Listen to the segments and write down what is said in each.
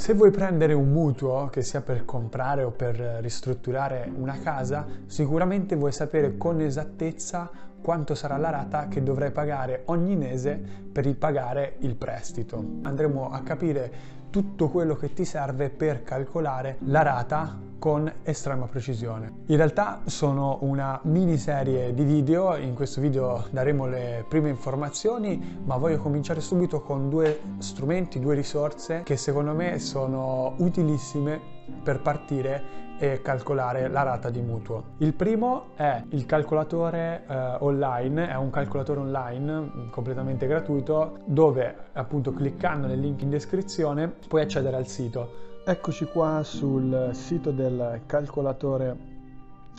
Se vuoi prendere un mutuo, che sia per comprare o per ristrutturare una casa, sicuramente vuoi sapere con esattezza quanto sarà la rata che dovrai pagare ogni mese per ripagare il prestito. Andremo a capire tutto quello che ti serve per calcolare la rata con estrema precisione. In realtà sono una miniserie di video, in questo video daremo le prime informazioni, ma voglio cominciare subito con due strumenti, due risorse che secondo me sono utilissime per partire e calcolare la rata di mutuo. Il primo è il calcolatore eh, online, è un calcolatore online completamente gratuito dove appunto cliccando nel link in descrizione puoi accedere al sito. Eccoci qua sul sito del calcolatore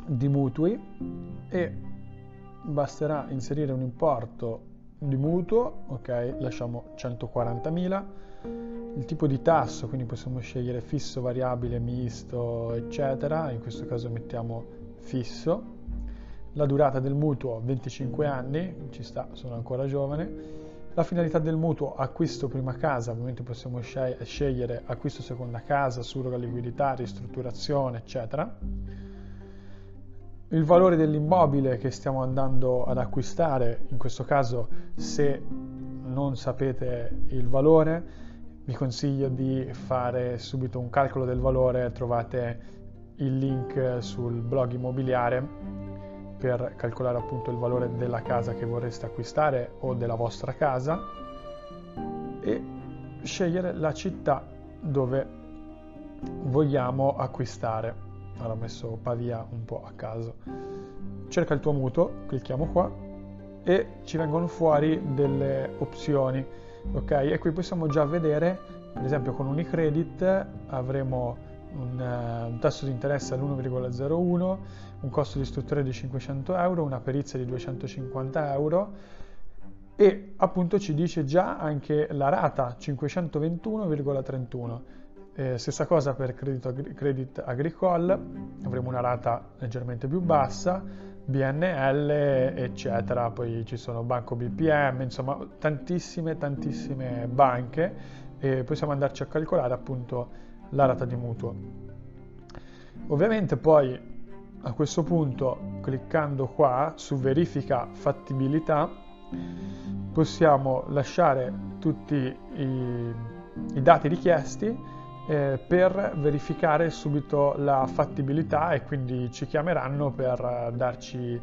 di mutui e basterà inserire un importo di mutuo, ok, lasciamo 140.000, il tipo di tasso, quindi possiamo scegliere fisso, variabile, misto, eccetera, in questo caso mettiamo fisso, la durata del mutuo 25 anni, ci sta, sono ancora giovane, la finalità del mutuo, acquisto prima casa, ovviamente possiamo scegliere acquisto seconda casa, surroga liquidità, ristrutturazione, eccetera. Il valore dell'immobile che stiamo andando ad acquistare, in questo caso se non sapete il valore, vi consiglio di fare subito un calcolo del valore, trovate il link sul blog immobiliare per calcolare appunto il valore della casa che vorreste acquistare o della vostra casa e scegliere la città dove vogliamo acquistare. Allora ho messo Pavia un po' a caso. Cerca il tuo mutuo, clicchiamo qua e ci vengono fuori delle opzioni. Ok, e qui possiamo già vedere, per esempio con Unicredit avremo un, uh, un tasso di interesse all'1,01, un costo di struttura di 500 euro, una perizia di 250 euro e appunto ci dice già anche la rata 521,31. Eh, stessa cosa per credito, credit agricole, avremo una rata leggermente più bassa, BNL eccetera, poi ci sono Banco BPM, insomma tantissime tantissime banche e possiamo andarci a calcolare appunto la rata di mutuo. Ovviamente poi a questo punto cliccando qua su verifica fattibilità possiamo lasciare tutti i, i dati richiesti eh, per verificare subito la fattibilità e quindi ci chiameranno per darci eh,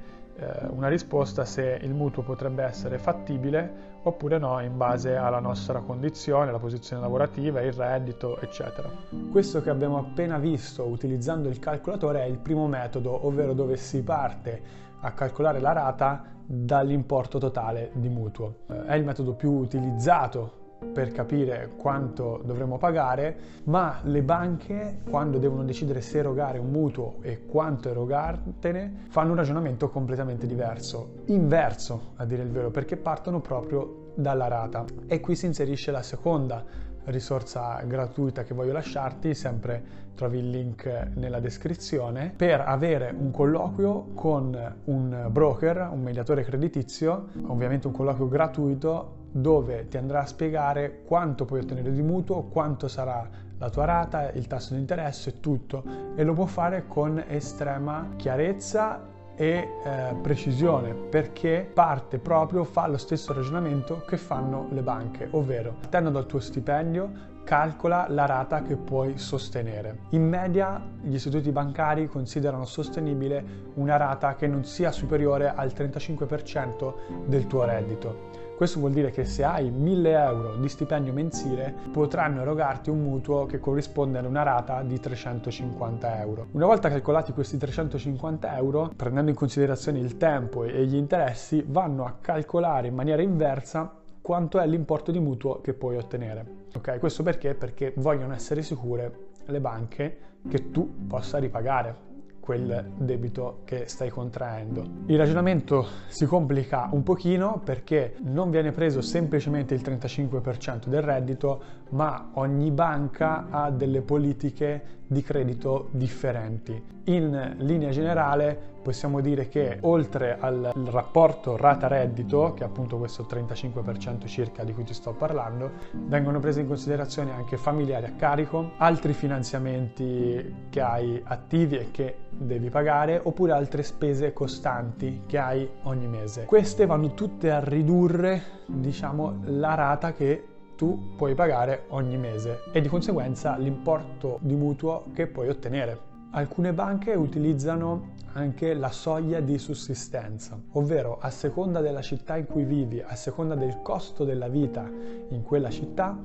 una risposta se il mutuo potrebbe essere fattibile oppure no in base alla nostra condizione, la posizione lavorativa, il reddito, eccetera. Questo che abbiamo appena visto utilizzando il calcolatore è il primo metodo, ovvero dove si parte a calcolare la rata dall'importo totale di mutuo. Eh, è il metodo più utilizzato per capire quanto dovremo pagare, ma le banche quando devono decidere se erogare un mutuo e quanto erogartene fanno un ragionamento completamente diverso, inverso a dire il vero, perché partono proprio dalla rata. E qui si inserisce la seconda risorsa gratuita che voglio lasciarti, sempre trovi il link nella descrizione, per avere un colloquio con un broker, un mediatore creditizio, ovviamente un colloquio gratuito dove ti andrà a spiegare quanto puoi ottenere di mutuo, quanto sarà la tua rata, il tasso di interesse, tutto e lo può fare con estrema chiarezza e eh, precisione perché parte proprio, fa lo stesso ragionamento che fanno le banche, ovvero partendo dal tuo stipendio calcola la rata che puoi sostenere. In media gli istituti bancari considerano sostenibile una rata che non sia superiore al 35% del tuo reddito. Questo vuol dire che se hai 1000 euro di stipendio mensile potranno erogarti un mutuo che corrisponde ad una rata di 350 euro. Una volta calcolati questi 350 euro, prendendo in considerazione il tempo e gli interessi, vanno a calcolare in maniera inversa quanto è l'importo di mutuo che puoi ottenere. Ok, questo perché? Perché vogliono essere sicure le banche che tu possa ripagare quel debito che stai contraendo. Il ragionamento si complica un pochino perché non viene preso semplicemente il 35% del reddito, ma ogni banca ha delle politiche di credito differenti. In linea generale possiamo dire che oltre al rapporto rata-reddito, che è appunto questo 35% circa di cui ti sto parlando, vengono prese in considerazione anche familiari a carico, altri finanziamenti che hai attivi e che devi pagare, oppure altre spese costanti che hai ogni mese. Queste vanno tutte a ridurre, diciamo, la rata che tu puoi pagare ogni mese e di conseguenza l'importo di mutuo che puoi ottenere. Alcune banche utilizzano anche la soglia di sussistenza, ovvero a seconda della città in cui vivi, a seconda del costo della vita in quella città,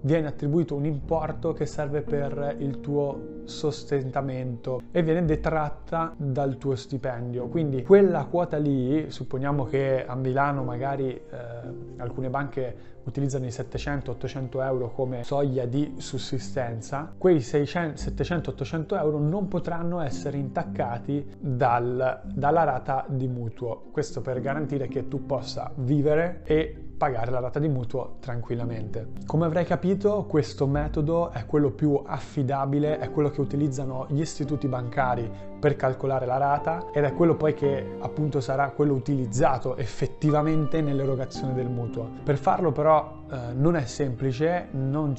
viene attribuito un importo che serve per il tuo sostentamento e viene detratta dal tuo stipendio. Quindi quella quota lì, supponiamo che a Milano magari eh, alcune banche utilizzano i 700-800 euro come soglia di sussistenza, quei 700-800 euro non potranno essere intaccati dal, dalla rata di mutuo. Questo per garantire che tu possa vivere e pagare la rata di mutuo tranquillamente. Come avrai capito, questo metodo è quello più affidabile, è quello che utilizzano gli istituti bancari per calcolare la rata ed è quello poi che appunto sarà quello utilizzato effettivamente nell'erogazione del mutuo. Per farlo però eh, non è semplice, non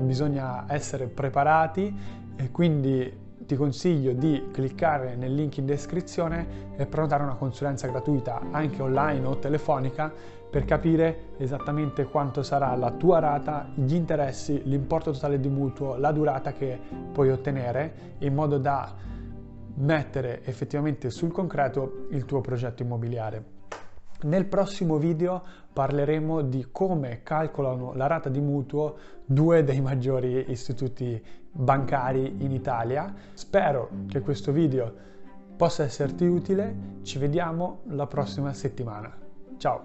bisogna essere preparati e quindi ti consiglio di cliccare nel link in descrizione e prenotare una consulenza gratuita anche online o telefonica per capire esattamente quanto sarà la tua rata, gli interessi, l'importo totale di mutuo, la durata che puoi ottenere in modo da mettere effettivamente sul concreto il tuo progetto immobiliare. Nel prossimo video parleremo di come calcolano la rata di mutuo due dei maggiori istituti bancari in Italia. Spero che questo video possa esserti utile, ci vediamo la prossima settimana. Tchau!